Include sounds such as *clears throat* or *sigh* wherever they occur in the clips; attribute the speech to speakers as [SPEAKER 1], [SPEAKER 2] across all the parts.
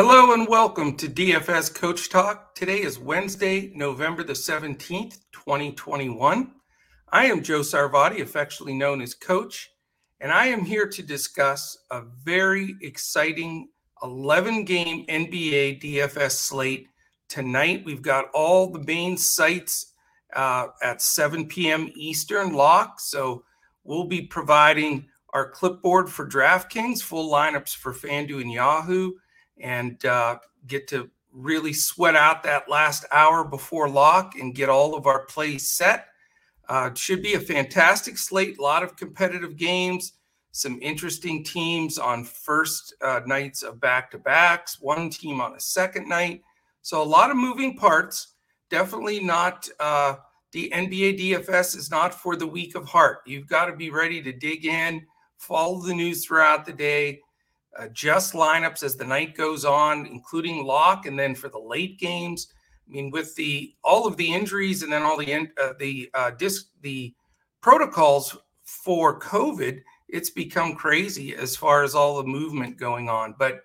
[SPEAKER 1] Hello and welcome to DFS Coach Talk. Today is Wednesday, November the 17th, 2021. I am Joe Sarvati, affectionately known as Coach, and I am here to discuss a very exciting 11 game NBA DFS slate. Tonight, we've got all the main sites uh, at 7 p.m. Eastern lock. So we'll be providing our clipboard for DraftKings, full lineups for FanDuel and Yahoo and uh, get to really sweat out that last hour before lock and get all of our plays set. Uh, should be a fantastic slate, a lot of competitive games, some interesting teams on first uh, nights of back to backs, one team on a second night. So, a lot of moving parts. Definitely not uh, the NBA DFS is not for the weak of heart. You've got to be ready to dig in, follow the news throughout the day, adjust lineups as the night goes on, including lock, and then for the late games. I mean, with the all of the injuries and then all the uh, the uh, disc the protocols for COVID, it's become crazy as far as all the movement going on. But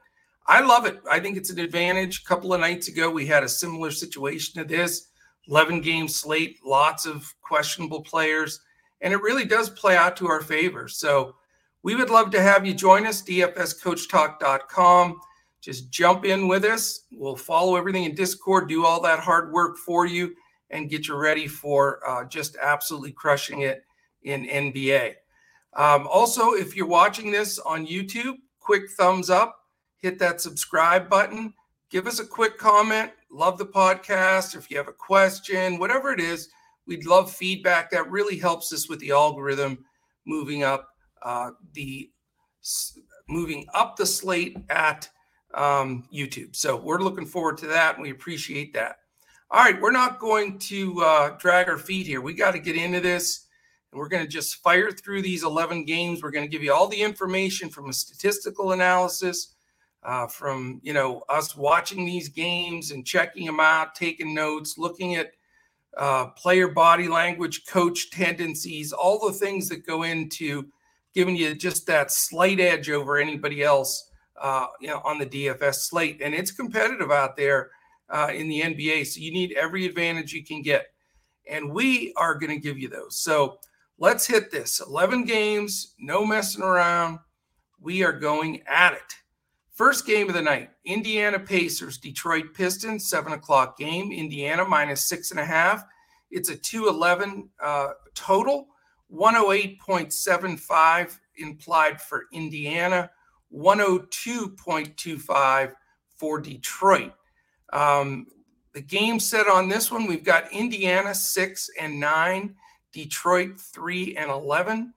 [SPEAKER 1] I love it. I think it's an advantage. A couple of nights ago, we had a similar situation to this 11 game slate, lots of questionable players, and it really does play out to our favor. So we would love to have you join us, dfscoachtalk.com. Just jump in with us. We'll follow everything in Discord, do all that hard work for you, and get you ready for uh, just absolutely crushing it in NBA. Um, also, if you're watching this on YouTube, quick thumbs up, hit that subscribe button, give us a quick comment. Love the podcast. If you have a question, whatever it is, we'd love feedback. That really helps us with the algorithm moving up uh, the moving up the slate at um, YouTube. So we're looking forward to that, and we appreciate that. All right, we're not going to uh, drag our feet here. We got to get into this, and we're going to just fire through these 11 games. We're going to give you all the information from a statistical analysis, uh, from you know us watching these games and checking them out, taking notes, looking at uh, player body language, coach tendencies, all the things that go into giving you just that slight edge over anybody else, uh, you know, on the DFS slate. And it's competitive out there uh, in the NBA, so you need every advantage you can get, and we are going to give you those. So let's hit this. Eleven games, no messing around. We are going at it. First game of the night Indiana Pacers, Detroit Pistons, seven o'clock game. Indiana minus six and a half. It's a 211 uh, total. 108.75 implied for Indiana, 102.25 for Detroit. Um, the game set on this one, we've got Indiana six and nine, Detroit three and 11.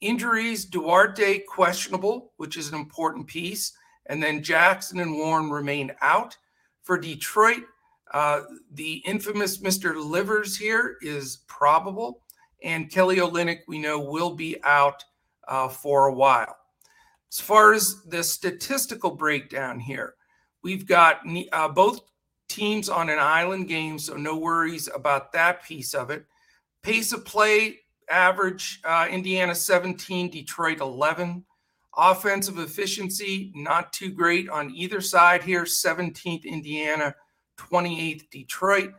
[SPEAKER 1] Injuries, Duarte questionable, which is an important piece. And then Jackson and Warren remain out. For Detroit, uh, the infamous Mr. Livers here is probable and Kelly Olynyk, we know, will be out uh, for a while. As far as the statistical breakdown here, we've got uh, both teams on an island game, so no worries about that piece of it. Pace of play average uh, Indiana 17, Detroit 11. Offensive efficiency, not too great on either side here. 17th Indiana, 28th Detroit.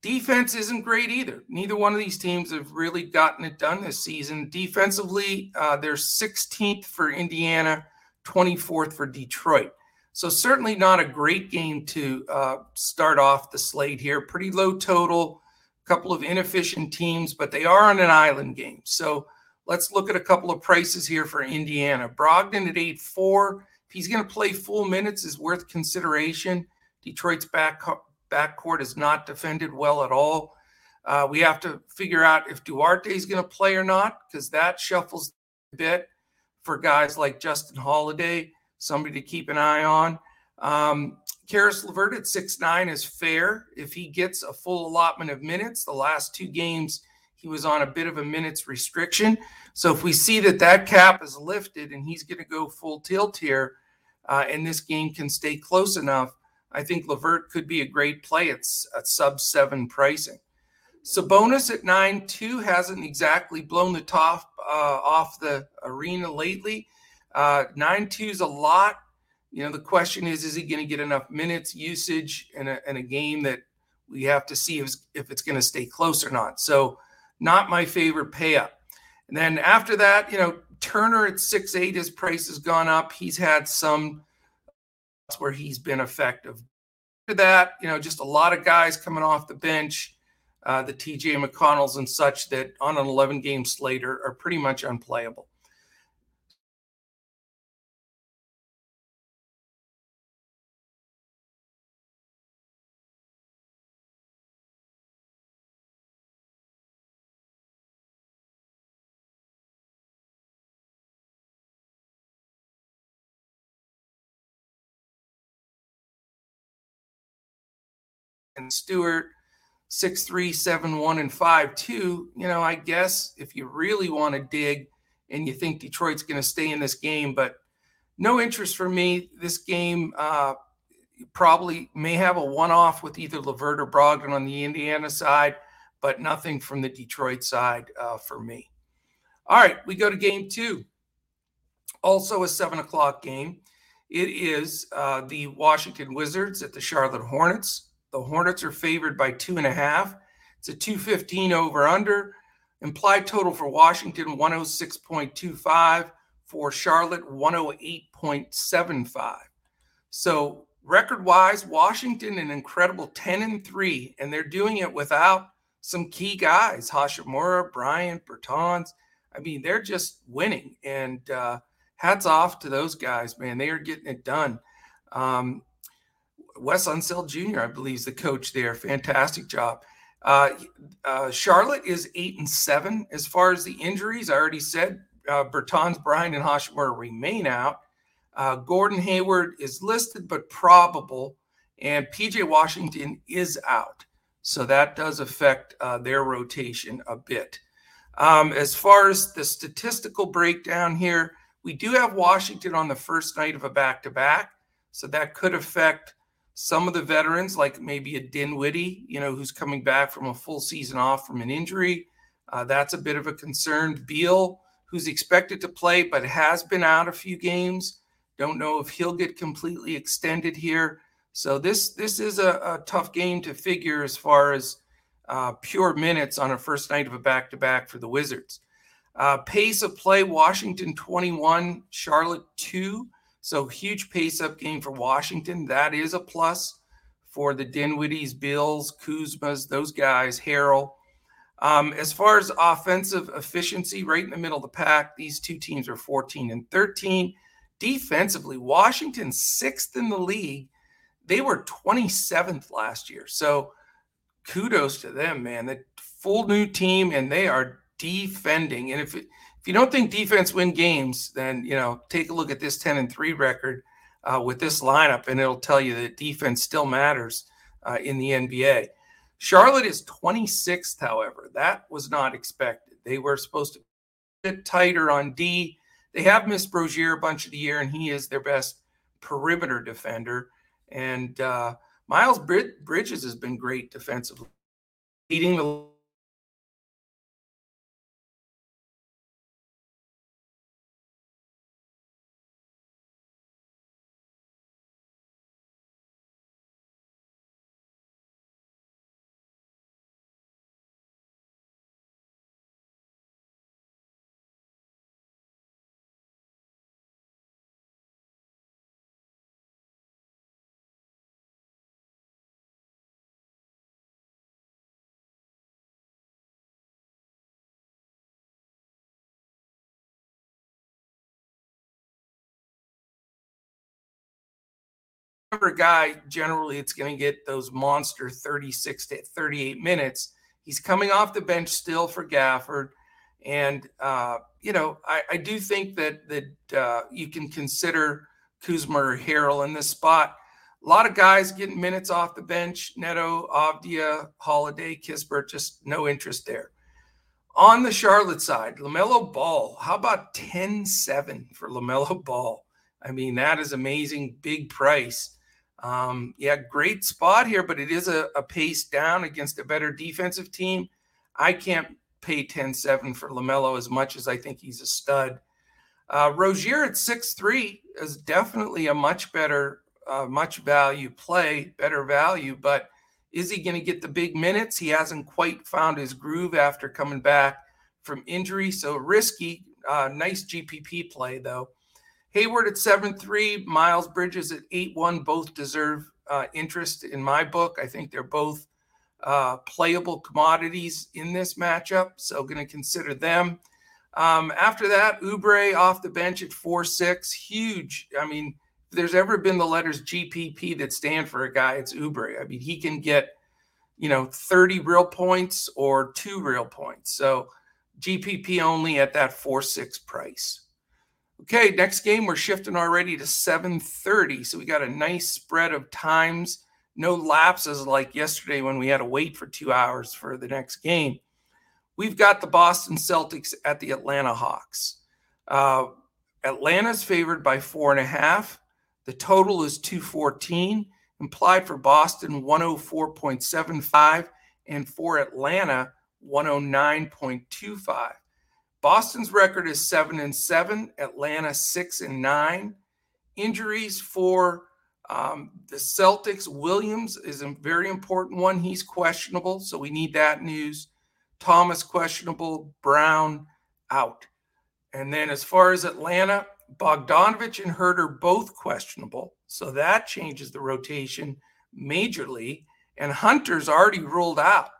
[SPEAKER 1] Defense isn't great either. Neither one of these teams have really gotten it done this season. Defensively, uh, they're 16th for Indiana, 24th for Detroit. So, certainly not a great game to uh, start off the slate here. Pretty low total, a couple of inefficient teams, but they are on an island game. So, let's look at a couple of prices here for Indiana. Brogdon at 8 4. If he's going to play full minutes, is worth consideration. Detroit's back backcourt is not defended well at all. Uh, we have to figure out if Duarte is going to play or not, because that shuffles a bit for guys like Justin Holiday, somebody to keep an eye on. Um, Caris LeVert at six nine is fair if he gets a full allotment of minutes. The last two games, he was on a bit of a minutes restriction. So if we see that that cap is lifted and he's going to go full tilt here, uh, and this game can stay close enough, I think LeVert could be a great play at, at sub seven pricing. Sabonis at nine two hasn't exactly blown the top uh, off the arena lately. Uh, nine two is a lot. You know, the question is, is he going to get enough minutes usage in a, in a game that we have to see if, if it's going to stay close or not. So, not my favorite pay up. And then after that, you know, Turner at six eight, his price has gone up. He's had some where he's been effective. After that, you know, just a lot of guys coming off the bench, uh, the TJ McConnells and such that on an 11 game slate are, are pretty much unplayable. And Stewart, six three, seven one, and five two. You know, I guess if you really want to dig and you think Detroit's going to stay in this game, but no interest for me. This game uh, probably may have a one-off with either LeVert or Brogdon on the Indiana side, but nothing from the Detroit side uh, for me. All right, we go to game two. Also a seven o'clock game. It is uh, the Washington Wizards at the Charlotte Hornets. The Hornets are favored by two and a half. It's a 215 over under. Implied total for Washington 106.25, for Charlotte 108.75. So record wise, Washington an incredible 10 and 3, and they're doing it without some key guys, Hachimura, Bryant, Bertans. I mean, they're just winning. And uh, hats off to those guys, man. They are getting it done. Um, Wes Unseld Jr., I believe, is the coach there. Fantastic job. Uh, uh, Charlotte is eight and seven. As far as the injuries, I already said uh, Bertans, Bryant, and Hachimura remain out. Uh, Gordon Hayward is listed but probable, and PJ Washington is out. So that does affect uh, their rotation a bit. Um, as far as the statistical breakdown here, we do have Washington on the first night of a back to back. So that could affect some of the veterans, like maybe a Dinwiddie, you know, who's coming back from a full season off from an injury, uh, that's a bit of a concern. Beal, who's expected to play but has been out a few games, don't know if he'll get completely extended here. So this this is a, a tough game to figure as far as uh, pure minutes on a first night of a back to back for the Wizards. Uh, pace of play: Washington 21, Charlotte 2. So huge pace up game for Washington. That is a plus for the Dinwiddies, Beals, Kuzmas, those guys, Harrell. Um, as far as offensive efficiency, right in the middle of the pack, these two teams are 14 and 13. Defensively, Washington sixth in the league. They were 27th last year. So kudos to them, man. The full new team, and they are defending. And if it, you don't think defense win games, then you know take a look at this 10 and 3 record uh, with this lineup, and it'll tell you that defense still matters uh, in the NBA. Charlotte is 26th, however. That was not expected. They were supposed to get tighter on D. They have missed Rozier a bunch of the year, and he is their best perimeter defender. And uh, Miles Bridges has been great defensively, leading the a guy, generally it's going to get those monster 36 to 38 minutes. He's coming off the bench still for Gafford. And, uh, you know, I, I, do think that that uh, you can consider Kuzma or Harrell in this spot. A lot of guys getting minutes off the bench. Neto, Avdija, Holiday, Kispert, just no interest there. On the Charlotte side, LaMelo Ball. How about 10 7 for LaMelo Ball? I mean, that is amazing. Big price. Um, yeah, great spot here, but it is a, a, pace down against a better defensive team. I can't pay 10 7 for LaMelo as much as I think he's a stud. Uh, Rozier at six three is definitely a much better, uh, much value play, better value. But is he going to get the big minutes? He hasn't quite found his groove after coming back from injury, so risky. Uh, nice GPP play though. Hayward at seven three, Miles Bridges at eight one. Both deserve uh, interest in my book. I think they're both uh, playable commodities in this matchup, so going to consider them. Um, after that, Oubre off the bench at four six, huge. I mean, if there's ever been the letters GPP that stand for a guy, it's Oubre. I mean, he can get you know 30 real points or two real points. So GPP only at that four six price. Okay, next game we're shifting already to 7:30, so we got a nice spread of times. No lapses like yesterday when we had to wait for two hours for the next game. We've got the Boston Celtics at the Atlanta Hawks. Uh, Atlanta's favored by four and a half. The total is 214, implied for Boston 104.75, and for Atlanta 109.25. Boston's record is seven and seven, Atlanta six and nine. Injuries for um, the Celtics, Williams is a very important one. He's questionable, so we need that news. Thomas questionable, Brown out. And then as far as Atlanta, Bogdanovic and Huerter both questionable. So that changes the rotation majorly. And Hunter's already ruled out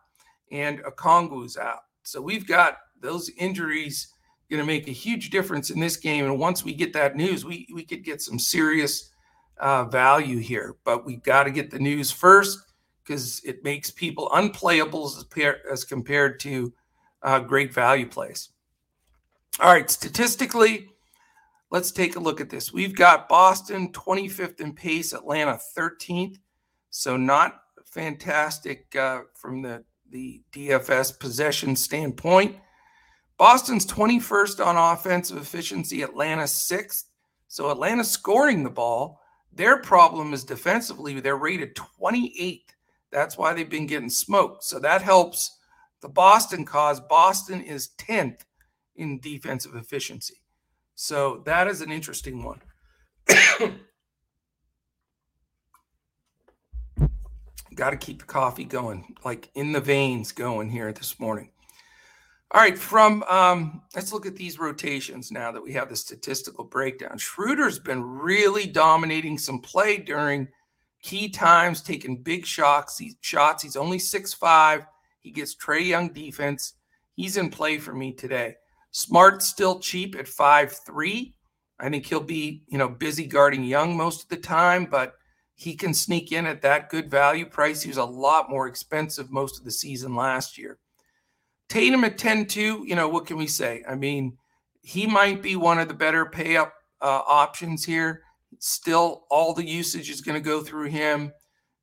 [SPEAKER 1] and Okongwu's out. So we've got those injuries going to make a huge difference in this game. And once we get that news, we, we could get some serious uh, value here. But we've got to get the news first because it makes people unplayable as, as compared to uh, great value plays. All right, statistically, let's take a look at this. We've got Boston 25th in pace, Atlanta 13th. So not fantastic uh, from the, the DFS possession standpoint. Boston's 21st on offensive efficiency, Atlanta 6th. So Atlanta scoring the ball. Their problem is defensively, they're rated 28th that's why they've been getting smoked. So that helps the Boston cause. Boston is 10th in defensive efficiency. So that is an interesting one. *coughs* Got to keep the coffee going, like in the veins going here this morning. All right, from um, let's look at these rotations now that we have the statistical breakdown. Schroeder's been really dominating some play during key times, taking big shots. He, shots. He's only six five. He gets Trae Young defense. He's in play for me today. Smart still cheap at five three. I think he'll be, you know, busy guarding Young most of the time, but he can sneak in at that good value price. He was a lot more expensive most of the season last year. Tatum at 10-2, you know, what can we say? I mean, he might be one of the better pay up uh, options here. Still, all the usage is going to go through him.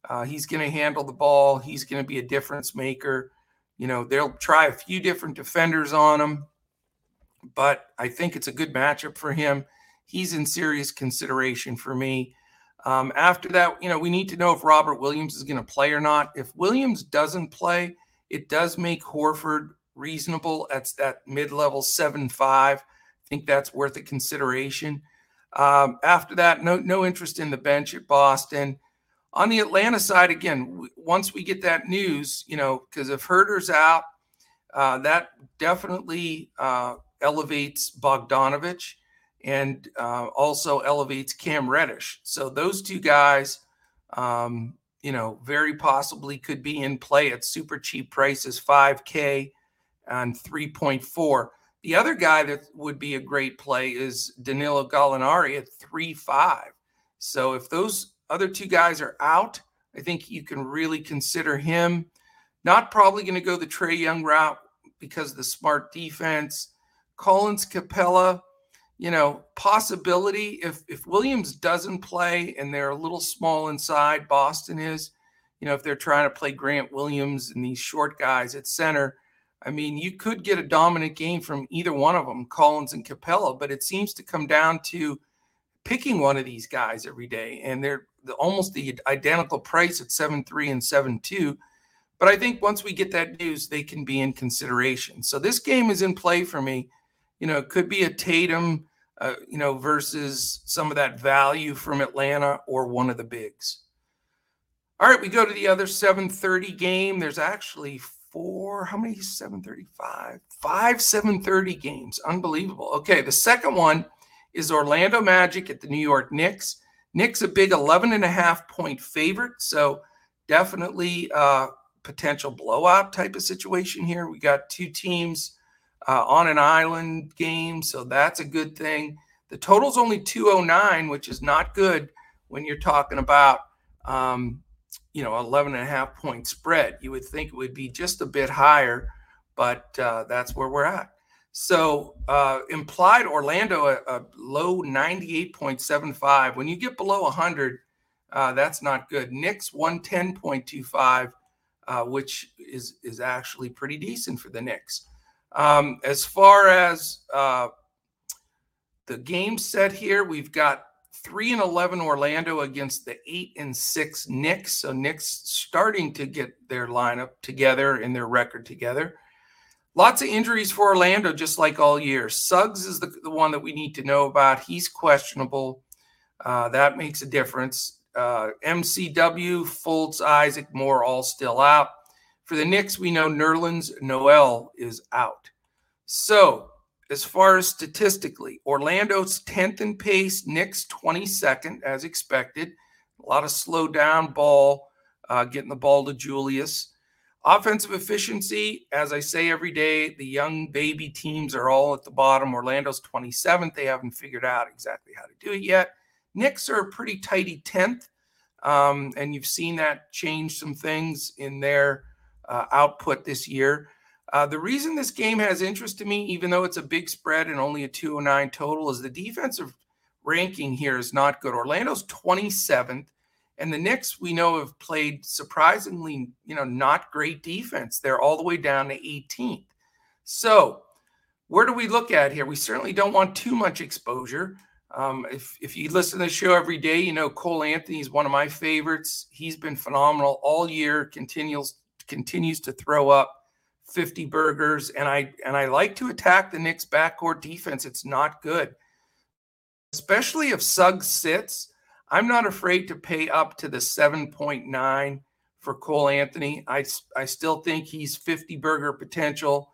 [SPEAKER 1] Uh, he's going to handle the ball. He's going to be a difference maker. You know, they'll try a few different defenders on him, but I think it's a good matchup for him. He's in serious consideration for me. Um, after that, you know, we need to know if Robert Williams is going to play or not. If Williams doesn't play, it does make Horford reasonable at that mid level 7 5. I think that's worth a consideration. Um, after that, no no interest in the bench at Boston. On the Atlanta side, again, once we get that news, you know, because if Huerter's out, uh, that definitely uh, elevates Bogdanovic and uh, also elevates Cam Reddish. So those two guys, um, you know, very possibly could be in play at super cheap prices, 5K and 3.4. The other guy that would be a great play is Danilo Gallinari at 3 5. So if those other two guys are out, I think you can really consider him. Not probably going to go the Trae Young route because of the smart defense. Collins Capela, you know, possibility if if Williams doesn't play and they're a little small inside, Boston is, you know, if they're trying to play Grant Williams and these short guys at center, I mean, you could get a dominant game from either one of them, Collins and Capela, but it seems to come down to picking one of these guys every day. And they're almost the identical price at 7 3 and 7 2. But I think once we get that news, they can be in consideration. So this game is in play for me. You know, it could be a Tatum uh, you know, versus some of that value from Atlanta or one of the bigs. All right, we go to the other 7:30 game. There's actually four. How many? 7:35. Five 7:30 games. Unbelievable. Okay, the second one is Orlando Magic at the New York Knicks. Knicks a big 11 and a half point favorite, so definitely uh, potential blowout type of situation here. We got two teams uh, on an island game, so that's a good thing. The total's only 209, which is not good when you're talking about um, you know 11 and a half point spread. You would think it would be just a bit higher but uh, that's where we're at. So uh, implied orlando a, a, low 98.75 when you get below 100 uh, that's not good. Knicks 110.25 uh, which is is actually pretty decent for the Knicks um, as far as uh, the game set here we've got three and eleven Orlando against the eight and six Knicks. So Knicks starting to get their lineup together and their record together. Lots of injuries for Orlando, just like all year. Suggs is the, the one that we need to know about. He's questionable. Uh, that makes a difference. Uh, MCW, Fultz, Isaac, Moore, all still out. For the Knicks, we know Nerlens Noel is out. So as far as statistically, Orlando's 10th in pace, Knicks 22nd, as expected. A lot of slow down ball, uh, getting the ball to Julius. Offensive efficiency, as I say every day, the young baby teams are all at the bottom. Orlando's 27th. They haven't figured out exactly how to do it yet. Knicks are a pretty tidy 10th. Um, and you've seen that change some things in their uh, output this year. Uh, the reason this game has interest to me, even though it's a big spread and only a 209 total, is the defensive ranking here is not good. Orlando's 27th, and the Knicks we know have played surprisingly, you know, not great defense. They're all the way down to 18th. So, where do we look at here? We certainly don't want too much exposure. Um, if if you listen to the show every day, you know Cole Anthony is one of my favorites. He's been phenomenal all year. Continues continues to throw up 50 burgers and I and I like to attack the Knicks backcourt defense. It's not good. Especially if Suggs sits, I'm not afraid to pay up to the 7.9 for Cole Anthony. I I still think he's 50 burger potential.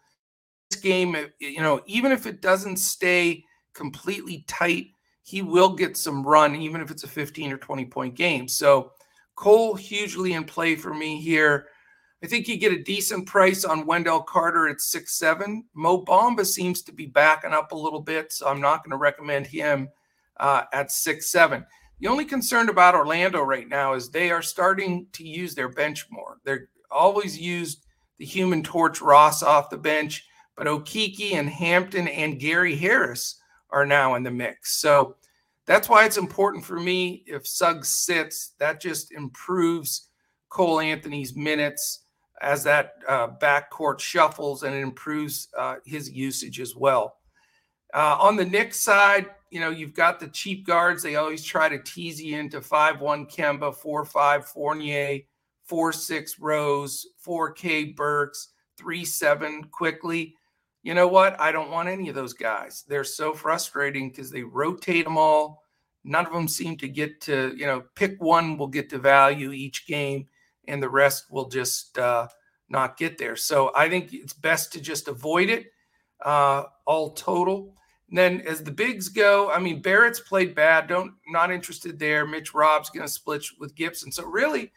[SPEAKER 1] This game, you know, even if it doesn't stay completely tight, he will get some run even if it's a 15 or 20 point game. So Cole hugely in play for me here. I think you get a decent price on Wendell Carter at six seven. Mo Bamba seems to be backing up a little bit, so I'm not going to recommend him uh, at six seven. The only concern about Orlando right now is they are starting to use their bench more. They're always used the Human Torch Ross off the bench, but Okeke and Hampton and Gary Harris are now in the mix. So that's why it's important for me if Suggs sits. That just improves Cole Anthony's minutes as that uh, backcourt shuffles and improves uh, his usage as well. Uh, on the Knicks side, you know, you've got the cheap guards. They always try to tease you into 5 1 Kemba, 4 5 Fournier, 4 6 Rose, 4K Burks, 3 7 quickly. You know what? I don't want any of those guys. They're so frustrating because they rotate them all. None of them seem to get to, you know, pick one will get to value each game and the rest will just uh, not get there. So I think it's best to just avoid it uh, all total. And then as the bigs go, I mean Barrett's played bad. Don't not interested there. Mitch Rob's going to split with Gibson. So really,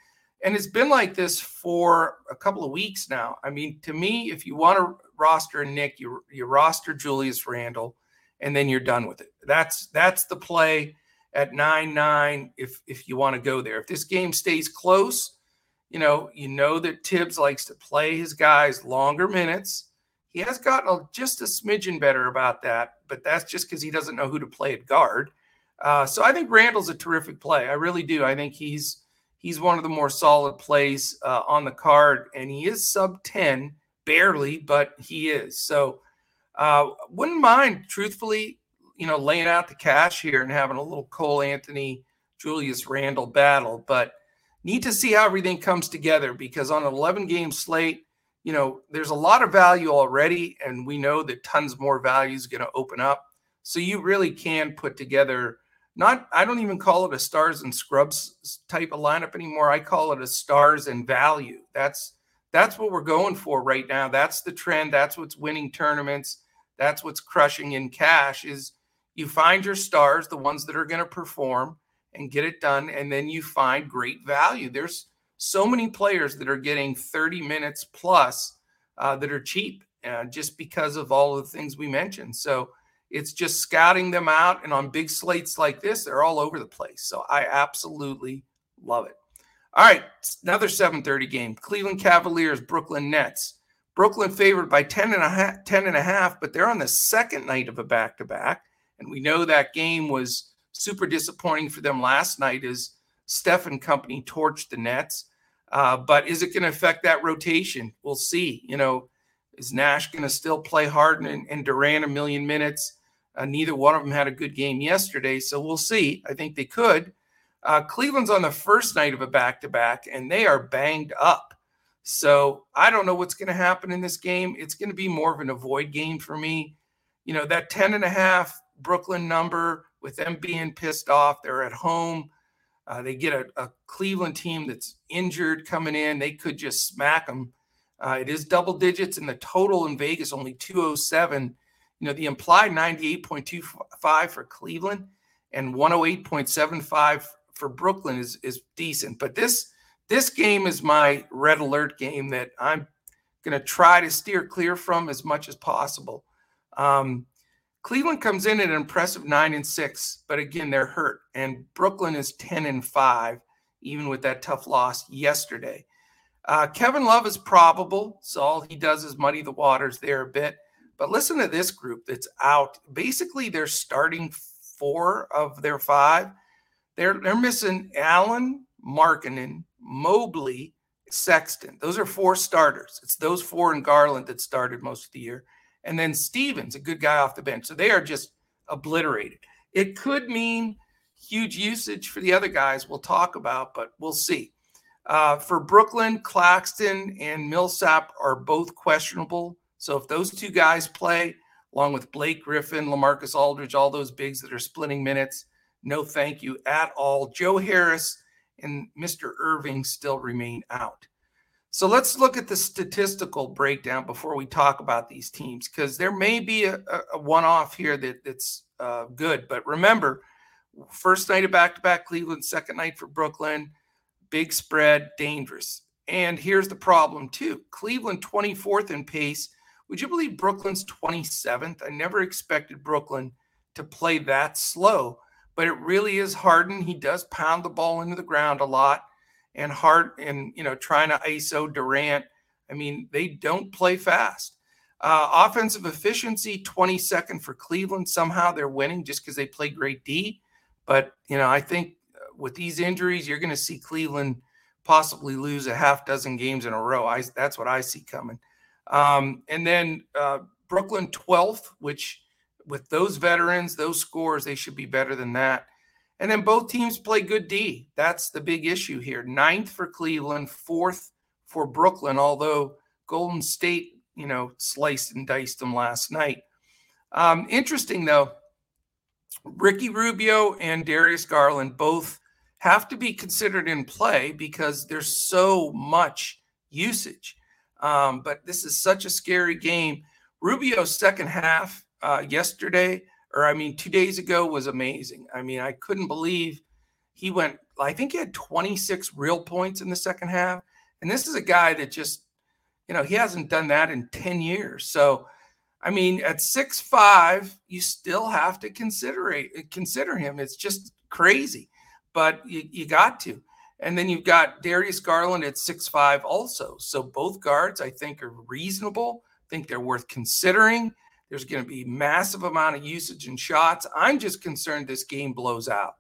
[SPEAKER 1] and it's been like this for a couple of weeks now. I mean, to me, if you want to roster Nick, you you roster Julius Randle, and then you're done with it. That's that's the play at nine nine. If if you want to go there, if this game stays close you know, you know that Thibs likes to play his guys longer minutes. He has gotten just a smidgen better about that, but that's just because he doesn't know who to play at guard. Uh, so I think Randle's a terrific play. I really do. I think he's he's one of the more solid plays uh, on the card, and he is sub ten, barely, but he is. So uh, wouldn't mind, truthfully, you know, laying out the cash here and having a little Cole Anthony, Julius Randle battle, but need to see how everything comes together because on an 11 game slate, you know, there's a lot of value already, and we know that tons more value is going to open up. So you really can put together not I don't even call it a stars and scrubs type of lineup anymore. I call it a stars and value. That's that's what we're going for right now. That's the trend. That's what's winning tournaments. That's what's crushing in cash is you find your stars, the ones that are going to perform and get it done and then you find great value. There's so many players that are getting 30 minutes plus uh, that are cheap uh, just because of all of the things we mentioned. So it's just scouting them out. And on big slates like this, they're all over the place. So I absolutely love it. All right, another 7:30 game. Cleveland Cavaliers, Brooklyn Nets. Brooklyn favored by 10 and a half, 10 and a half, but they're on the second night of a back-to-back. And we know that game was super disappointing for them last night as Steph and company torched the Nets. Uh, but is it going to affect that rotation? We'll see. You know, is Nash going to still play hard and, and Durant a million minutes? Uh, neither one of them had a good game yesterday, so we'll see. I think they could. Uh, Cleveland's on the first night of a back to back, and they are banged up. So I don't know what's going to happen in this game. It's going to be more of an avoid game for me. You know, that 10 and a half Brooklyn number with them being pissed off, they're at home. Uh, they get a, a, Cleveland team that's injured coming in. They could just smack them. Uh, it is double digits, and the total in Vegas only 207. You know, the implied 98.25 for Cleveland and 108.75 for Brooklyn is is decent. But this this game is my red alert game that I'm going to try to steer clear from as much as possible. Um, Cleveland comes in at an impressive nine and six, but again, they're hurt. And Brooklyn is 10 and five, even with that tough loss yesterday. Uh, Kevin Love is probable, so all he does is muddy the waters there a bit. But listen to this group that's out. Basically, they're starting four of their five. They're they're missing Allen, Markkanen, Mobley, Sexton. Those are four starters. It's those four and Garland that started most of the year and then Stevens, a good guy off the bench. So they are just obliterated. It could mean huge usage for the other guys we'll talk about, but we'll see. Uh, for Brooklyn, Claxton and Millsap are both questionable. So if those two guys play, along with Blake Griffin, Lamarcus Aldridge, all those bigs that are splitting minutes, no thank you at all. Joe Harris and Mr. Irving still remain out. So let's look at the statistical breakdown before we talk about these teams, because there may be a, a one-off here that, that's uh, good. But remember, first night of back-to-back Cleveland, second night for Brooklyn, big spread, dangerous. And here's the problem too: Cleveland 24th in pace. Would you believe Brooklyn's 27th? I never expected Brooklyn to play that slow, but it really is Harden. He does pound the ball into the ground a lot and Hart and you know trying to ISO Durant. I mean, they don't play fast. Uh, offensive efficiency, 22nd for Cleveland. Somehow they're winning just because they play great D. But you know, I think uh, with these injuries, you're going to see Cleveland possibly lose a half dozen games in a row. I, that's what I see coming. Um, and then uh, Brooklyn 12th, which with those veterans, those scores, they should be better than that. And then both teams play good D. That's the big issue here. Ninth for Cleveland, fourth for Brooklyn, although Golden State, you know, sliced and diced them last night. Um, interesting, though, Ricky Rubio and Darius Garland both have to be considered in play because there's so much usage. Um, but this is such a scary game. Rubio's second half uh, yesterday or I mean, two days ago was amazing. I mean, I couldn't believe he went, I think he had 26 real points in the second half. And this is a guy that just, you know, he hasn't done that in 10 years. So, I mean, at six five, you still have to consider it, eh, consider him. It's just crazy, but you, you got to. And then you've got Darius Garland at six five also. So both guards, I think, are reasonable. I think they're worth considering. There's going to be massive amount of usage and shots. I'm just concerned this game blows out.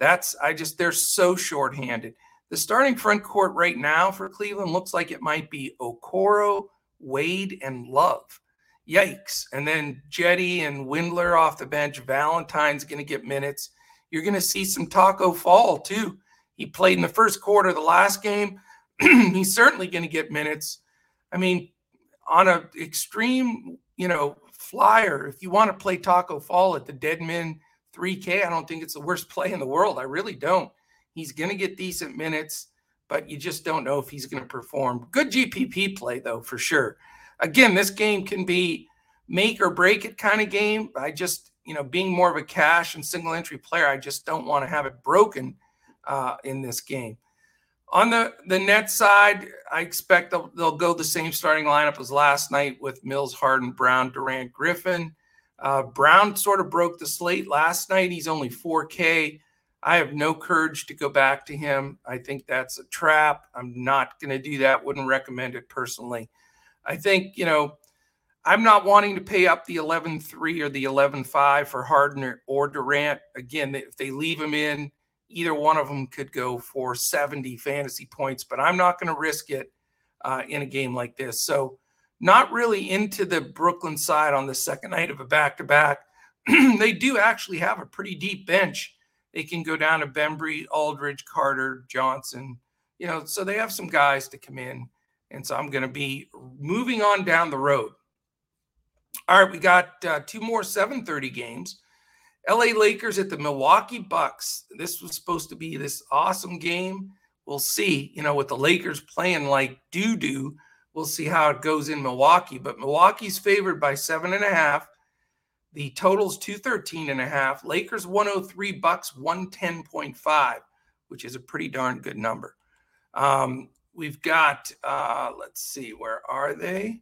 [SPEAKER 1] That's I just they're so shorthanded. The starting front court right now for Cleveland looks like it might be Okoro, Wade, and Love. Yikes. And then Jetty and Windler off the bench. Valentine's going to get minutes. You're going to see some Taco Fall too. He played in the first quarter of the last game. *clears throat* He's certainly going to get minutes. I mean, on an extreme, you know, flyer. If you want to play Taco Fall at the Deadman 3K, I don't think it's the worst play in the world. I really don't. He's going to get decent minutes, but you just don't know if he's going to perform. Good GPP play, though, for sure. Again, this game can be make or break it kind of game. I just, you know, being more of a cash and single entry player, I just don't want to have it broken uh, in this game. On the, the net side, I expect they'll, they'll go the same starting lineup as last night with Mills, Harden, Brown, Durant, Griffin. Uh, Brown sort of broke the slate last night. He's only 4K. I have no courage to go back to him. I think that's a trap. I'm not going to do that. Wouldn't recommend it personally. I think, you know, I'm not wanting to pay up the 11-3 or the 11-5 for Harden or, or Durant. Again, if they leave him in, either one of them could go for 70 fantasy points, but I'm not going to risk it uh, in a game like this. So, not really into the Brooklyn side on the second night of a back to back. They do actually have a pretty deep bench. They can go down to Bembry, Aldridge, Carter, Johnson, you know, so they have some guys to come in. And so I'm going to be moving on down the road. All right, we got uh, two more 7:30 games. LA Lakers at the Milwaukee Bucks. This was supposed to be this awesome game. We'll see, you know, with the Lakers playing like doo doo, we'll see how it goes in Milwaukee. But Milwaukee's favored by seven and a half. The total's 213 and a half. Lakers 103, Bucks 110.5, which is a pretty darn good number. Um, we've got, uh, let's see, where are they?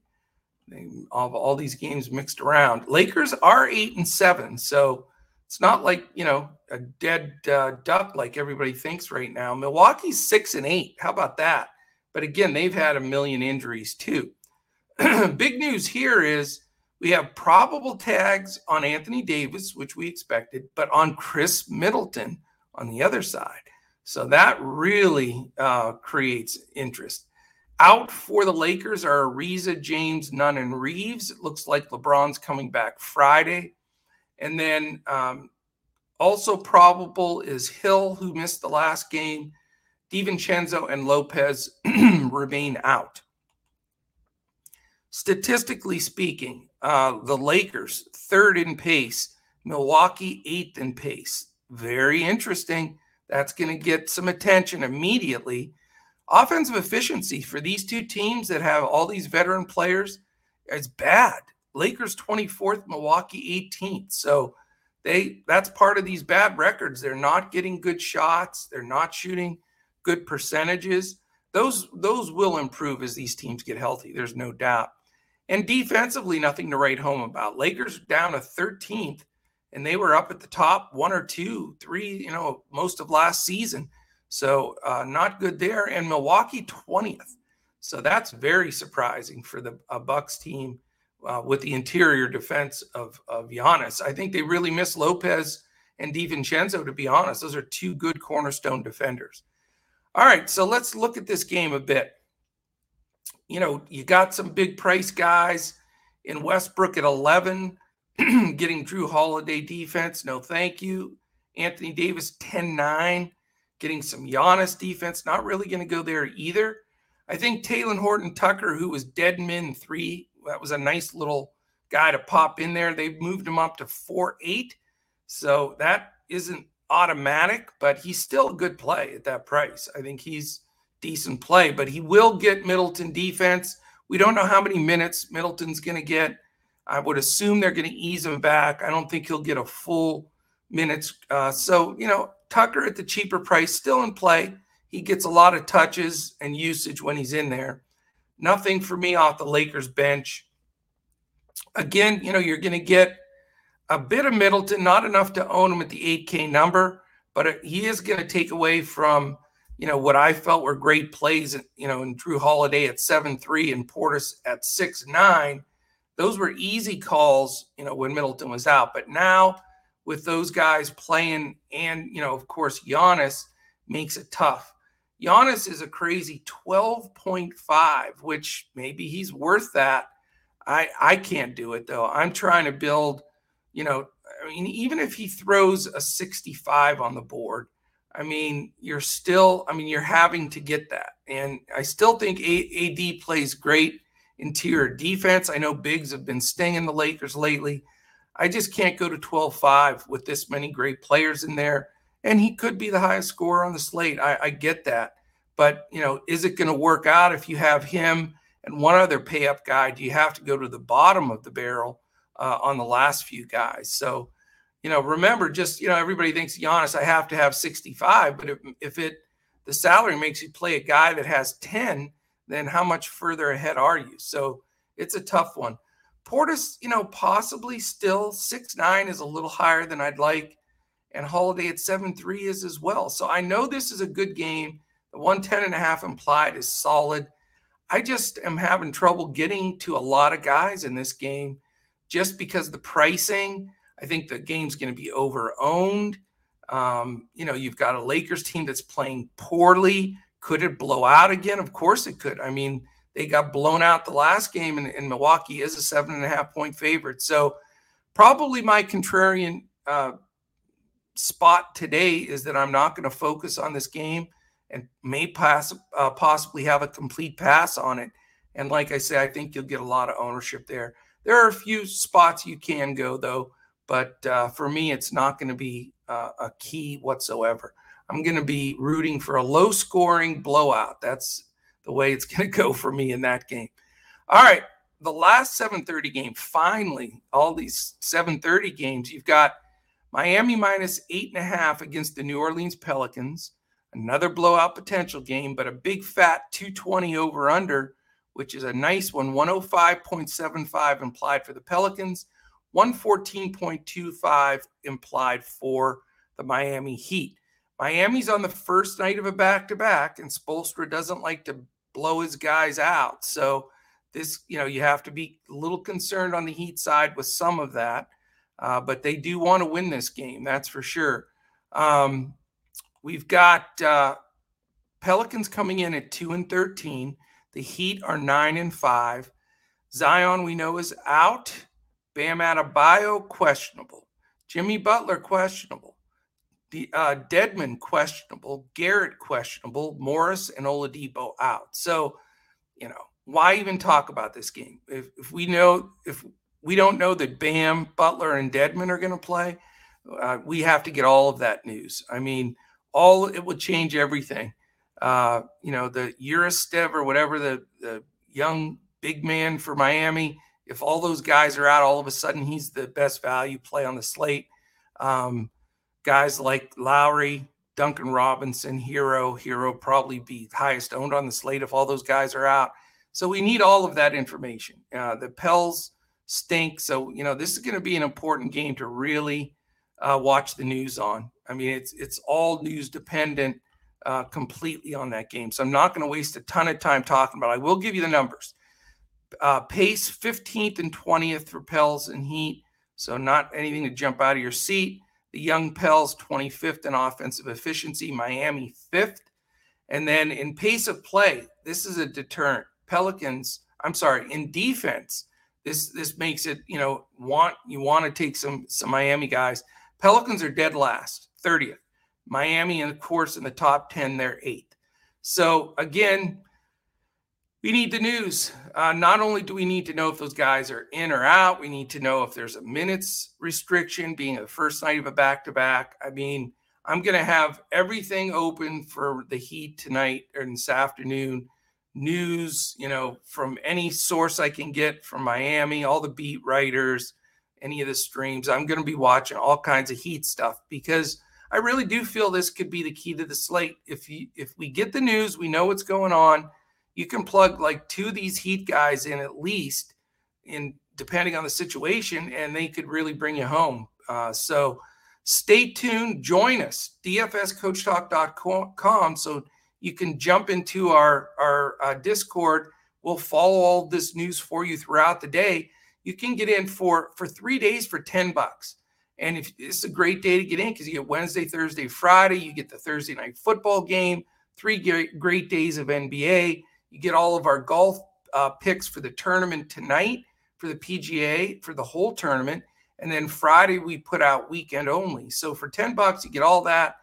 [SPEAKER 1] they all, all these games mixed around. Lakers are eight and seven. So it's not like you know a dead uh, duck like everybody thinks right now. Milwaukee's six and eight. How about that? But again, they've had a million injuries too. *clears throat* Big news here is we have probable tags on Anthony Davis, which we expected, but on Khris Middleton on the other side. So that really uh, creates interest. Out for the Lakers are Ariza, James, Nunn, and Reaves. It looks like LeBron's coming back Friday. And then um, also probable is Hill, who missed the last game. DiVincenzo and Lopez *clears throat* remain out. Statistically speaking, uh, the Lakers third in pace, Milwaukee eighth in pace. Very interesting. That's going to get some attention immediately. Offensive efficiency for these two teams that have all these veteran players is bad. Lakers 24th, Milwaukee 18th. So they that's part of these bad records. They're not getting good shots. They're not shooting good percentages. Those those will improve as these teams get healthy. There's no doubt. And defensively, nothing to write home about. Lakers down to 13th, and they were up at the top one or two, three, you know, most of last season. So uh, not good there. And Milwaukee 20th. So that's very surprising for the Bucks team uh, with the interior defense of, of Giannis. I think they really miss Lopez and DiVincenzo, to be honest. Those are two good cornerstone defenders. All right, so let's look at this game a bit. You know, you got some big price guys in Westbrook at 11, *clears throat* getting Jrue Holiday defense. No, thank you. Anthony Davis 10 9, getting some Giannis defense. Not really going to go there either. I think Talen Horton Tucker, who was dead men three that was a nice little guy to pop in there. They've moved him up to four eight, so that isn't automatic, but he's still a good play at that price. I think he's decent play, but he will get Middleton defense. We don't know how many minutes Middleton's going to get. I would assume they're going to ease him back. I don't think he'll get a full minutes. Uh, so you know, Tucker at the cheaper price, still in play. He gets a lot of touches and usage when he's in there. Nothing for me off the Lakers bench. Again, you know, you're going to get a bit of Middleton, not enough to own him at the 8K number, but he is going to take away from, you know, what I felt were great plays, you know, in Jrue Holiday at 7 3 and Portis at 6 9. Those were easy calls, you know, when Middleton was out. But now with those guys playing and, you know, of course, Giannis makes it tough. Giannis is a crazy 12.5, which maybe he's worth that. I I can't do it though. I'm trying to build, you know, I mean, even if he throws a 65 on the board, I mean, you're still, I mean, you're having to get that. And I still think AD plays great interior defense. I know bigs have been stinging the Lakers lately. I just can't go to 12 5 with this many great players in there. And he could be the highest scorer on the slate. I, I get that. But, you know, is it going to work out if you have him and one other pay up guy? Do you have to go to the bottom of the barrel uh, on the last few guys? So, you know, remember, just, you know, everybody thinks Giannis, I have to have 65. But if, if it, the salary makes you play a guy that has 10, then how much further ahead are you? So it's a tough one. Portis, you know, possibly still six nine is a little higher than I'd like, and Holiday at seven three is as well. So I know this is a good game. The 110 and a half implied is solid. I just am having trouble getting to a lot of guys in this game just because the pricing. I think the game's going to be over owned. Um, you know, you've got a Lakers team that's playing poorly. Could it blow out again? Of course it could. I mean, they got blown out the last game, and, and Milwaukee is a seven and a half point favorite. So, probably my contrarian uh, spot today is that I'm not going to focus on this game and may pass, uh, possibly have a complete pass on it. And like I say, I think you'll get a lot of ownership there. There are a few spots you can go though, but uh, for me, it's not going to be uh, a key whatsoever. I'm going to be rooting for a low scoring blowout. That's the way it's *laughs* going to go for me in that game. All right, the last 7:30 game. Finally, all these 7:30 games. You've got Miami minus eight and a half against the New Orleans Pelicans. Another blowout potential game, but a big fat 220 over under, which is a nice one. 105.75 implied for the Pelicans, 114.25 implied for the Miami Heat. Miami's on the first night of a back to back, and Spoelstra doesn't like to blow his guys out. So this, you know, you have to be a little concerned on the Heat side with some of that. Uh, but they do want to win this game, that's for sure. Um, we've got uh, Pelicans coming in at two and thirteen. The Heat are nine and five. Zion, we know, is out. Bam Adebayo questionable. Jimmy Butler questionable. The uh, Dedmon questionable, Garrett questionable, Morris and Oladipo out. So, you know, why even talk about this game if, if we know if we don't know that Bam, Butler, and Dedmon are going to play? Uh, we have to get all of that news. I mean, all it would change everything. Uh, you know, the Yuristchev or whatever the, the young big man for Miami. If all those guys are out, all of a sudden he's the best value play on the slate. Um, guys like Lowry, Duncan Robinson, Herro, Herro probably be highest owned on the slate if all those guys are out. So we need all of that information. Uh, the Pels stink. So, you know, this is going to be an important game to really uh, watch the news on. I mean, it's it's all news dependent uh, completely on that game. So I'm not going to waste a ton of time talking about it. I will give you the numbers. Uh, pace 15th and 20th for Pels and Heat. So not anything to jump out of your seat. The Young Pels 25th in offensive efficiency, Miami 5th. And then in pace of play, this is a deterrent. Pelicans, I'm sorry, in defense, this this makes it, you know, want you want to take some some Miami guys. Pelicans are dead last, 30th. Miami, and of course, in the top 10, they're eighth. So again, we need the news. Uh, not only do we need to know if those guys are in or out, we need to know if there's a minutes restriction being the first night of a back to back. I mean, I'm going to have everything open for the Heat tonight or this afternoon. News, you know, from any source I can get from Miami, all the beat writers, any of the streams. I'm going to be watching all kinds of Heat stuff because I really do feel this could be the key to the slate. If you if we get the news, we know what's going on you can plug like two of these heat guys in at least in depending on the situation and they could really bring you home uh, so stay tuned join us dfscoachtalk.com so you can jump into our our uh, discord we'll follow all this news for you throughout the day you can get in for for three days for 10 bucks and if it's a great day to get in because you get wednesday thursday friday you get the thursday night football game three great, great days of nba you get all of our golf uh, picks for the tournament tonight, for the PGA, for the whole tournament. And then Friday, we put out weekend only. So for 10 bucks, you get all that.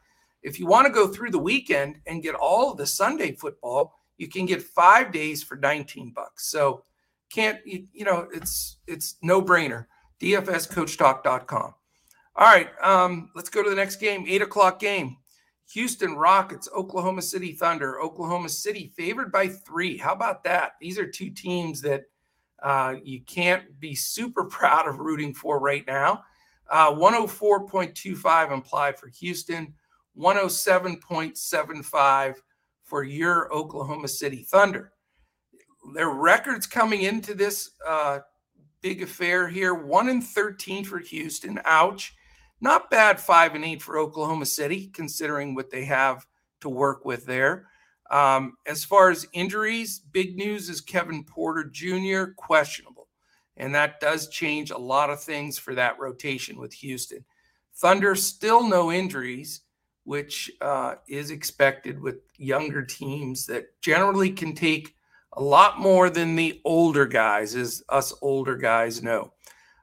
[SPEAKER 1] If you want to go through the weekend and get all of the Sunday football, you can get five days for 19 bucks. So can't you, you know it's it's no brainer. DFSCoachTalk.com. All right, um, let's go to the next game. Eight o'clock game. Houston Rockets, Oklahoma City Thunder. Oklahoma City favored by three. How about that? These are two teams that uh, you can't be super *laughs* proud of rooting for right now. Uh, 104.25 implied for Houston, 107.75 for your Oklahoma City Thunder. Their records coming into this uh, big affair here 1 and 13 for Houston. Ouch. Not bad, 5 and 8 for Oklahoma City, considering what they have to work with there. Um, as far as injuries, big news is Kevin Porter Jr. questionable. And that does change a lot of things for that rotation with Houston. Thunder still no injuries, which uh, is expected with younger teams that generally can take a lot more than the older guys, as us older guys know.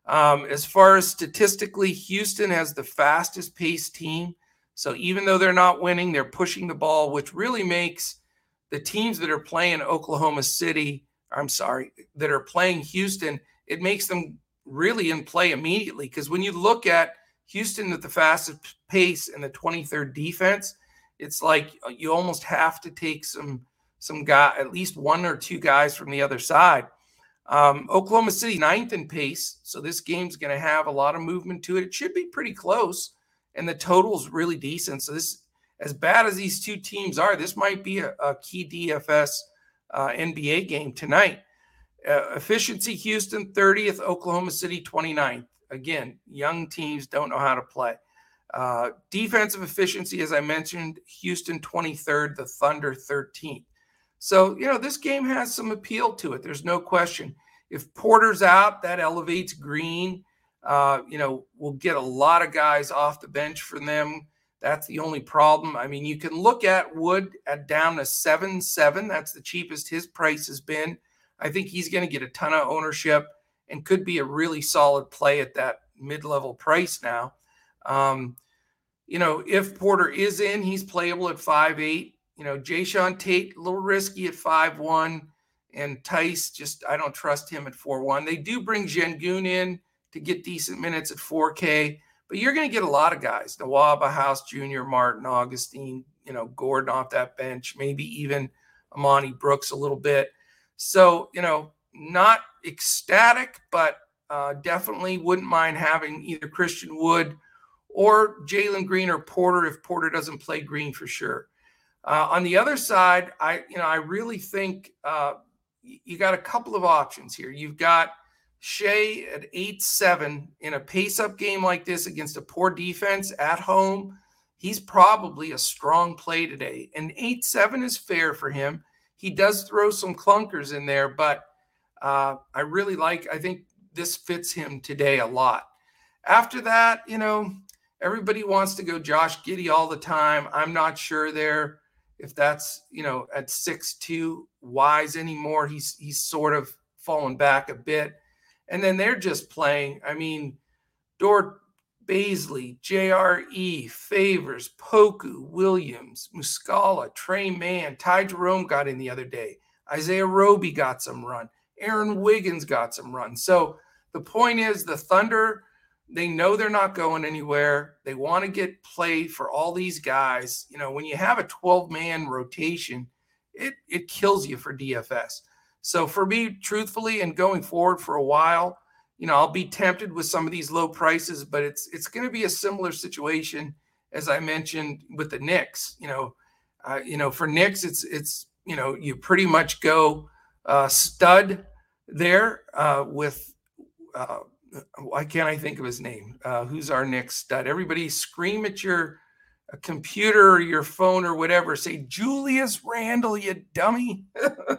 [SPEAKER 1] Um, as far as statistically, Houston has the fastest pace team. So even though they're not winning, they're pushing the ball, which really makes the teams that are playing Oklahoma City, I'm sorry, that are playing Houston, it makes them really in play immediately. Because when you look at Houston at the fastest pace and the 23rd defense, it's like uh, you almost have to take some some guy, at least one or two guys from the other side. Um, Oklahoma City ninth in pace, so this game's going to have a lot of movement to it. It should be pretty close, and the total's really decent. So this, as bad as these two teams are, this might be a, a key DFS uh, NBA game tonight. Uh, efficiency Houston 30th, Oklahoma City 29th. Again, young teams don't know how to play. Uh, defensive efficiency, as I mentioned, Houston 23rd, the Thunder 13th. So, you know, this game has some appeal to it. There's no question. If Porter's out, that elevates Green. Uh, you know, we'll get a lot of guys off the bench for them. That's the only problem. I mean, you can look at Wood at down to 7 7. That's the cheapest his price has been. I think he's going to get a ton of ownership and could be a really solid play at that mid level price now. Um, you know, if Porter is in, he's playable at five eight. You know, Jae'Sean Tate, a little risky at five one, and Theis, just I don't trust him at four one. They do bring Sengun in to get decent minutes at 4K, but you're going to get a lot of guys: Nawaba House Jr., Martin, Augustin, you know, Gordon off that bench, maybe even Armoni Brooks a little bit. So, you know, not ecstatic, but uh, definitely wouldn't mind having either Christian Wood or Jalen Green or Porter if Porter doesn't play Green for sure. Uh, on the other side, I you know I really think uh, you got a couple of options here. You've got Shai at eight seven in a pace up game like this against a poor defense at home. He's probably a strong play today, and eight seven is fair for him. He does throw some clunkers in there, but uh, I really like, I think this fits him today a lot. After that, you know, everybody wants to go Josh Giddey all the time. I'm not sure there if that's, you know, at six two wise anymore. He's he's sort of fallen back a bit. And then they're just playing. I mean, Dort Bazley, JRE, Favors, Poku, Williams, Muscala, Tre Mann, Ty Jerome got in the other day. Isaiah Roby got some run. Aaron Wiggins got some runs. So the point is the Thunder, they know they're not going anywhere. They want to get play for all these guys. You know, when you have a 12 man rotation, it, it kills you for DFS. So for me, truthfully, and going forward for a while, you know, I'll be tempted with some of these low prices, but it's it's going to be a similar situation as I mentioned with the Knicks. You know, uh, you know, for Knicks, it's it's you know, you pretty much go uh, stud there uh, with uh, why can't I think of his name? Uh, who's our next stud? Everybody scream at your uh, computer or your phone or whatever. Say Julius Randle, you dummy.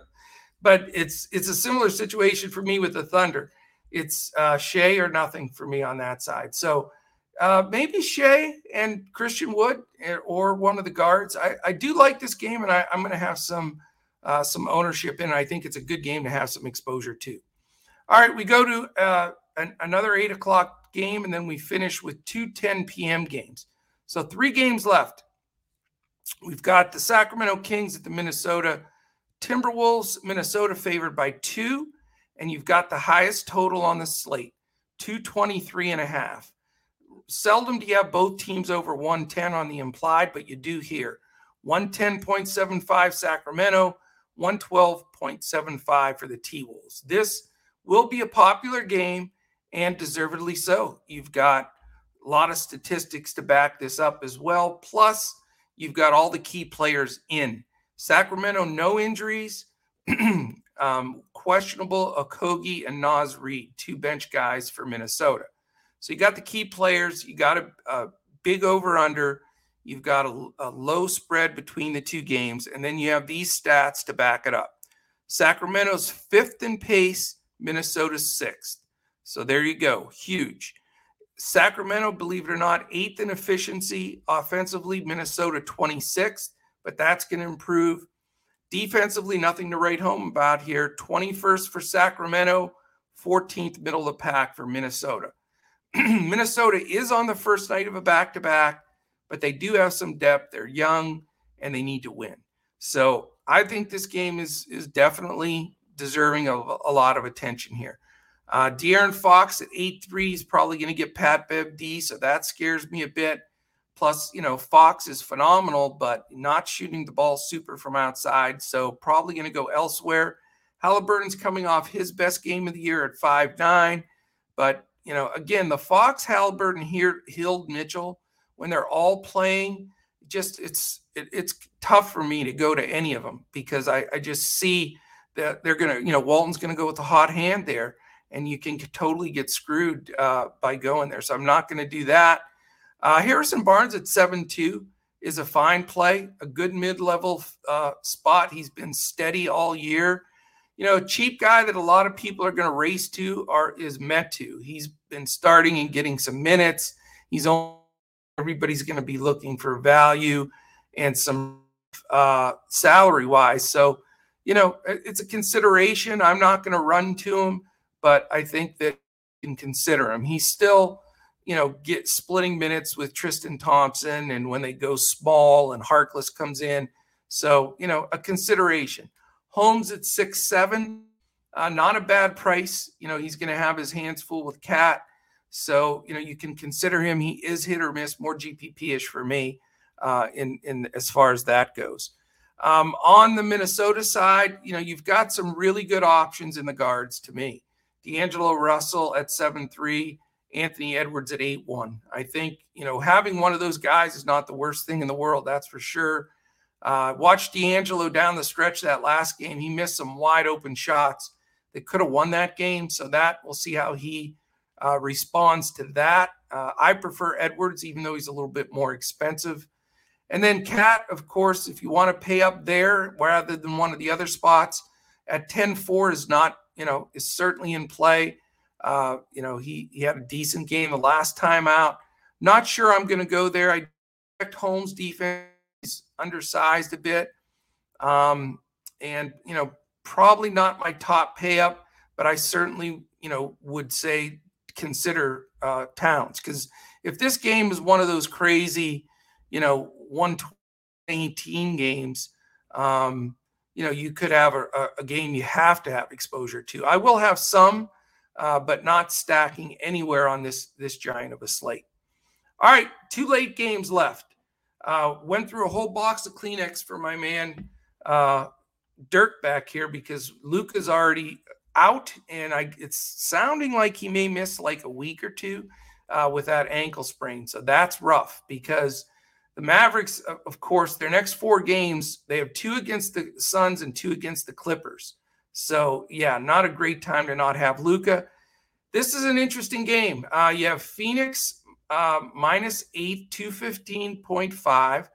[SPEAKER 1] *laughs* but it's it's a similar situation for me with the Thunder. It's uh, Shai or nothing for me on that side. So uh, maybe Shai and Christian Wood eh, or one of the guards. I, I do like this game, and I, I'm going to have some uh, some ownership in. I think it's a good game to have some exposure to. All right, we go to uh, an, another eight o'clock game, and then we finish with two 10 p.m. games. So three games left. We've got the Sacramento Kings at the Minnesota Timberwolves. Minnesota favored by two. and you've got the highest total on the slate, 223 and a half. Seldom do you have both teams over 110 on the implied, but you do here. 110.75 Sacramento, 112.75 for the T Wolves. This will be a popular game and deservedly so. You've got a lot of statistics to back this up as well. Plus, you've got all the key players in. Sacramento, no injuries. *clears throat* um, questionable Okogie and Naz Reid, two bench guys for Minnesota. So you got the key players. You got a, a big over under. You've got a, a low spread between the two games. And then you have these stats to back it up. Sacramento's fifth in pace, Minnesota's sixth. So there you go. Huge. Sacramento, believe it or not, eighth in efficiency offensively, Minnesota 26th, but that's going to improve. Defensively, nothing to write home about here. 21st for Sacramento, 14th middle of the pack for Minnesota. *clears throat* Minnesota is on the first night of a back to back, but they do have some depth. They're young and they need to win. So I think this game is is definitely deserving of a lot of attention here. Uh, De'Aaron Fox at 8 3 is probably going to get Pat Bev D, so that scares me a bit. Plus, you know, Fox is phenomenal, but not shooting the ball super from outside. So probably going to go elsewhere. Halliburton's coming off his best game of the year at five nine. But, you know, again, the Fox, Halliburton, here, Hield, Mitchell, when they're all playing, just it's it, it's tough for me to go to any of them because I, I just see that they're to, you know, Walton's to go with the hot hand there and you can totally get screwed uh, by going there. So I'm not to do that. Uh, Harrison Barnes at 7 2 is a fine play, a good mid level uh, spot. He's been steady all year. You know, cheap guy that a lot of people are going to race to are is Metu. He's been starting and getting some minutes. He's on. Everybody's going to be looking for value and some uh, salary wise. So, you know, it's a consideration. I'm not going to run to him, but I think that you can consider him. He's still you know, get splitting minutes with Tristan Thompson and when they go small and Harkless comes in. So, you know, a consideration. Holmes at six seven, uh, not a bad price. You know, he's going to have his hands full with KAT. So, you know, you can consider him. He is hit or miss, more GPP ish for me uh, in, in as far as that goes. Um, on the Minnesota side, you know, you've got some really good options in the guards to me. D'Angelo Russell at seven three. Anthony Edwards at 8 1. I think, you know, having one of those guys is not the worst thing in the world. That's for sure. Uh, watch D'Angelo down the stretch that last game. He missed some wide open shots that could have won that game. So that we'll see how he uh, responds to that. Uh, I prefer Edwards, even though he's a little bit more expensive. And then KAT, of course, if you want to pay up there rather than one of the other spots at 10 4 is not, you know, is certainly in play. Uh, you know, he he had a decent game the last time out. Not sure I'm going to go there. I expect Holmes' defense is undersized a bit, um, and you know, probably not my top pay up, but I certainly you know would say consider uh, Towns because if this game is one of those crazy, you know, 118 games. Um, you know, you could have a, a, game you have to have exposure to. I will have some uh, but not stacking anywhere on this this giant of a slate. All right, two late games left. Uh, went through a whole box of Kleenex for my man uh, Dirk back here because Luke is already out, and I it's sounding like he may miss like a week or two uh, with that ankle sprain. So that's rough because the Mavericks, of course, their next four games they have two against the Suns and two against the Clippers. So yeah, not a great time to not have Luka. This is an interesting game. Uh, you have Phoenix uh, minus eight, 215.5.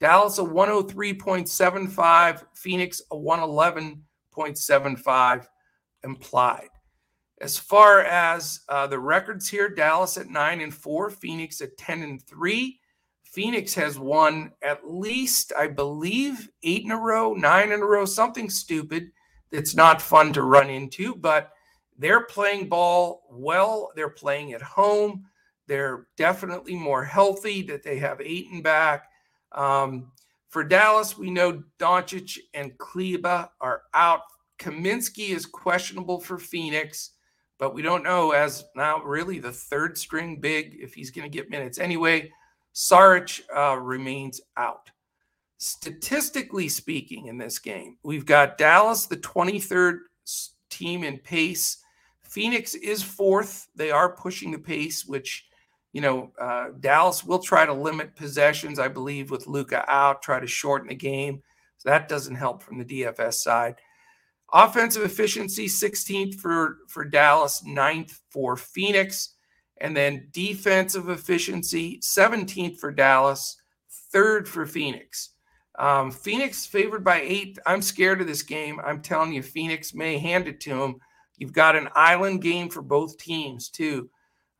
[SPEAKER 1] Dallas a 103.75. Phoenix a 111.75 implied. As far as uh, the records here, Dallas at nine and four, Phoenix at 10 and three. Phoenix has won at least, I believe, eight in a row, nine in a row, something stupid that's not fun to run into, but they're playing ball well. They're playing at home. They're definitely more healthy that they have Ayton back. Um, for Dallas, we know Doncic and Kleber are out Kaminsky is questionable for Phoenix, but we don't know as now really the third string big if he's going to get minutes anyway. Saric uh, remains out. Statistically speaking, in this game, we've got Dallas, the 23rd team in pace. Phoenix is fourth. They are pushing the pace, which, you know, uh, Dallas will try to limit possessions, I believe, with Luka out, try to shorten the game. So that doesn't help from the DFS side. Offensive efficiency, 16th for, for Dallas, 9th for Phoenix. And then defensive efficiency, 17th for Dallas, third for Phoenix. Um, Phoenix favored by eight. I'm scared of this game. I'm telling you, Phoenix may hand it to them. You've got an island game for both teams, too.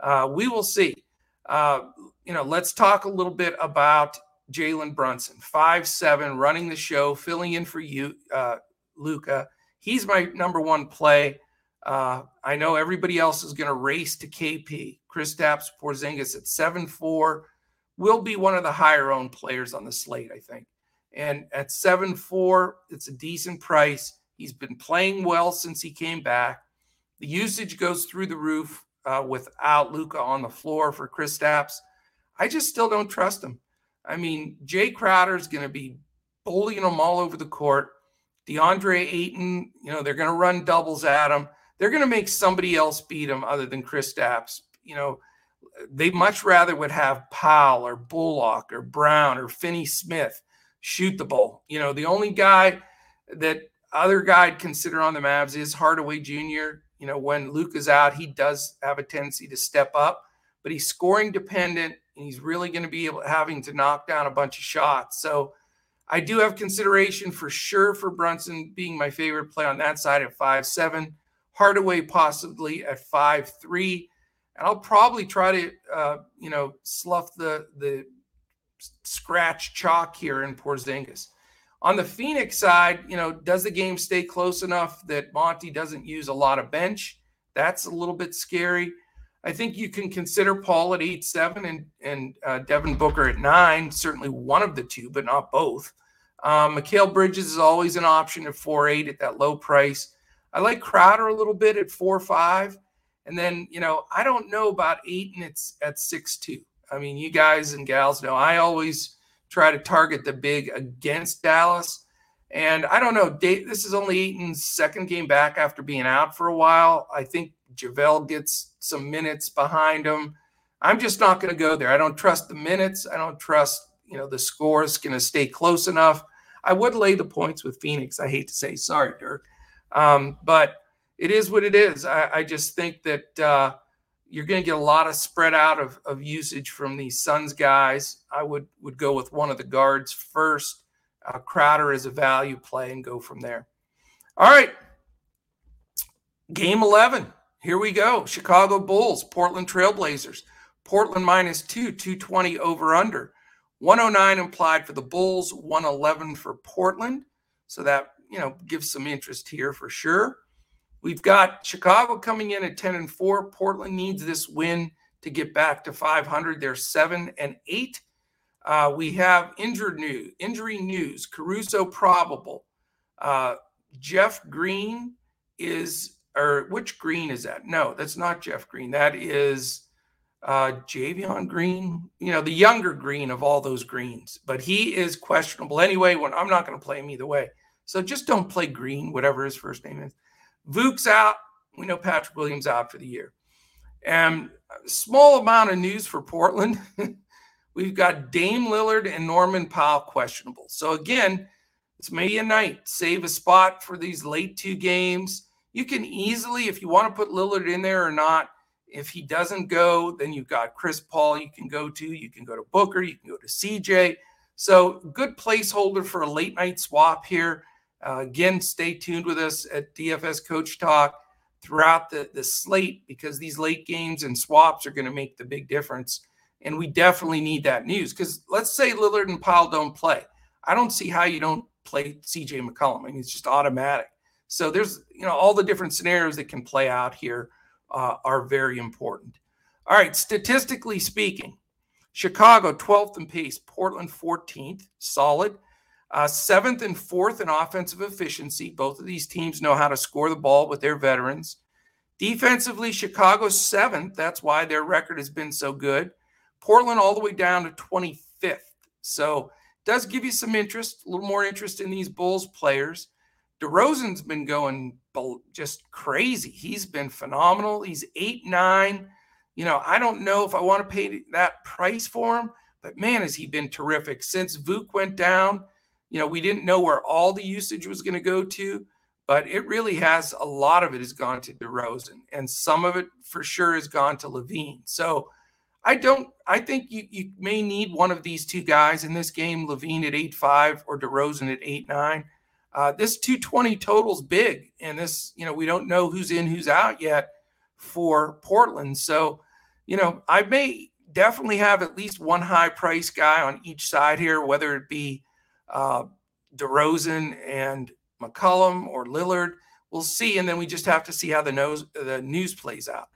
[SPEAKER 1] Uh, we will see. Uh, you know, let's talk a little bit about Jalen Brunson, five seven, running the show, filling in for you, uh, Luka. He's my number one play. Uh, I know everybody else is going to race to KP. Chris Kristaps Porzingis at seven four will be one of the higher owned players on the slate, I think. And at 7 4, it's a decent price. He's been playing well since he came back. The usage goes through the roof uh, without Luka on the floor for Chris Kristaps. I just still don't trust him. I mean, Jay Crowder is going to be bullying him all over the court. DeAndre Ayton, you know, they're going to run doubles at him. They're going to make somebody else beat him other than Chris Kristaps. You know, they much rather would have Powell or Bullock or Brown or Finney Smith shoot the ball. You know, the only guy that other guy I'd consider on the Mavs is Hardaway Jr. You know, when Luke is out, he does have a tendency to step up, but he's scoring dependent and he's really going to be able having to knock down a bunch of shots. So I do have consideration for sure for Brunson being my favorite play on that side at five seven, Hardaway possibly at five three, and I'll probably try to uh, you know slough the the scratch chalk here in Porzingis. On the Phoenix side, you know, does the game stay close enough that Monty doesn't use a lot of bench? That's a little bit scary. I think you can consider Paul at eight seven and and uh, Devin Booker at nine. Certainly one of the two, but not both. Um, Mikal Bridges is always an option at four eight at that low price. I like Crowder a little bit at four five, and then you know I don't know about Ayton. It's at six two. I mean, you guys and gals know I always try to target the big against Dallas. And I don't know, this is only Ayton's second game back after being out for a while. I think JaVale gets some minutes behind him. I'm just not going to go there. I don't trust the minutes. I don't trust, you know, the score is going to stay close enough. I would lay the points with Phoenix. I hate to say sorry, Dirk. Um, but it is what it is. I, I just think that uh, you're going to get a lot of spread out of, of usage from these Suns guys. I would would go with one of the guards first. Uh, Crowder is a value play and go from there. All right. Game 11. Here we go. Chicago Bulls, Portland Trailblazers. Portland minus two, 220 over under. 109 implied for the Bulls, 111 for Portland. So that, you know, gives some interest here for sure. We've got Chicago coming in at 10 and 4. Portland needs this win to get back to 500. They're 7 and 8. Uh, we have injured news, injury news. Caruso probable. Uh, Jeff Green is, or which Green is that? No, that's not Jeff Green. That is uh, Javonte Green, you know, the younger Green of all those Greens. But he is questionable anyway. When I'm not going to play him either way. So just don't play Green, whatever his first name is. Vuk's out. We know Patrick Williams out for the year. And small amount of news for Portland. *laughs* We've got Dame Lillard and Norman Powell questionable. So again, it's maybe a night. Save a spot for these late two games. You can easily, if you want to put Lillard in there or not, if he doesn't go, then you've got Chris Paul you can go to. You can go to Booker. You can go to CJ. So good placeholder for a late night swap here. Uh, again, stay tuned with us at DFS Coach Talk throughout the, the slate because these late games and swaps are going to make the big difference. And we definitely need that news because let's say Lillard and Powell don't play. I don't see how you don't play CJ McCollum. I mean, it's just automatic. So there's, you know, all the different scenarios that can play out here uh, are very important. All right, statistically speaking, Chicago 12th in pace, Portland 14th, solid. uh, seventh and fourth in offensive efficiency. Both of these teams know how to score the ball with their veterans. Defensively, Chicago's seventh. That's why their record has been so good. Portland all the way down to 25th. So does give you some interest, a little more interest in these Bulls players. DeRozan's been going just crazy. He's been phenomenal. He's eight nine. You know, I don't know if I want to pay that price for him, but man, has he been terrific since Vuk went down. You know, we didn't know where all the usage was going to go to, but it really has a lot of it has gone to DeRozan, and some of it for sure has gone to LaVine. So I don't. I think you you may need one of these two guys in this game: LaVine at eight five or DeRozan at eight nine. Uh, this 220 total's big, and this, you know, we don't know who's in, who's out yet for Portland. So, you know, I may definitely have at least one high price guy on each side here, whether it be uh, DeRozan and McCollum or Lillard. We'll see, and then we just have to see how the nose the news plays out.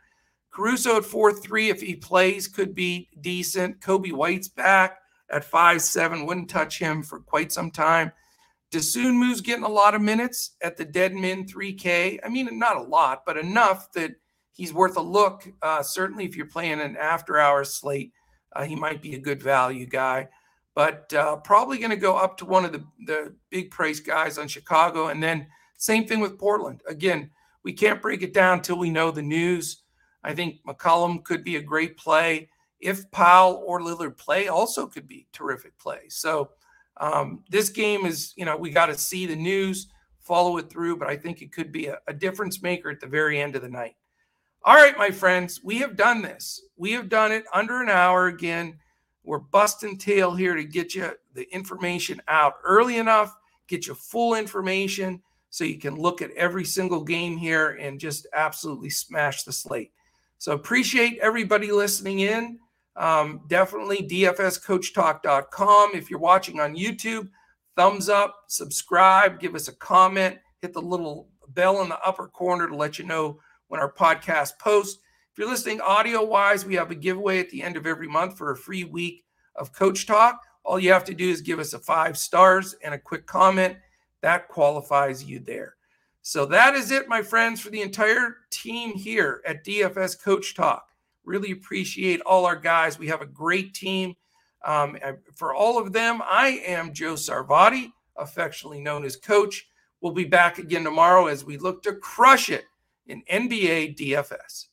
[SPEAKER 1] Caruso at four three, if he plays, could be decent. Coby White's back at five seven. Wouldn't touch him for quite some time. Dosunmu's getting a lot of minutes at the dead Deadman 3K. I mean, not a lot, but enough that he's worth a look. Uh, certainly, if you're playing an after hours slate, uh, he might be a good value guy. But uh, probably going to go up to one of the, the big price guys on Chicago. And then same thing with Portland. Again, we can't break it down until we know the news. I think McCollum could be a great play. If Powell or Lillard play, also could be terrific play. So, um, this game is, you know, we got to see the news, follow it through, but I think it could be a, a difference maker at the very end of the night. All right, my friends, we have done this. We have done it under an hour again. We're busting tail here to get you the information out early enough, get you full information so you can look at every single game here and just absolutely smash the slate. So appreciate everybody listening in. Um, definitely dfscoachtalk.com. If you're watching on YouTube, thumbs up, subscribe, give us a comment, hit the little bell in the upper corner to let you know when our podcast posts. If you're listening audio wise, we have a giveaway at the end of every month for a free week of Coach Talk. All you have to do is give us a five stars and a quick comment. That qualifies you there. So that is it, my friends, for the entire team here at DFS Coach Talk. Really appreciate all our guys. We have a great team. Um, for all of them, I am Joe Sarvati, affectionately known as Coach. We'll be back again tomorrow as we look to crush it in NBA DFS.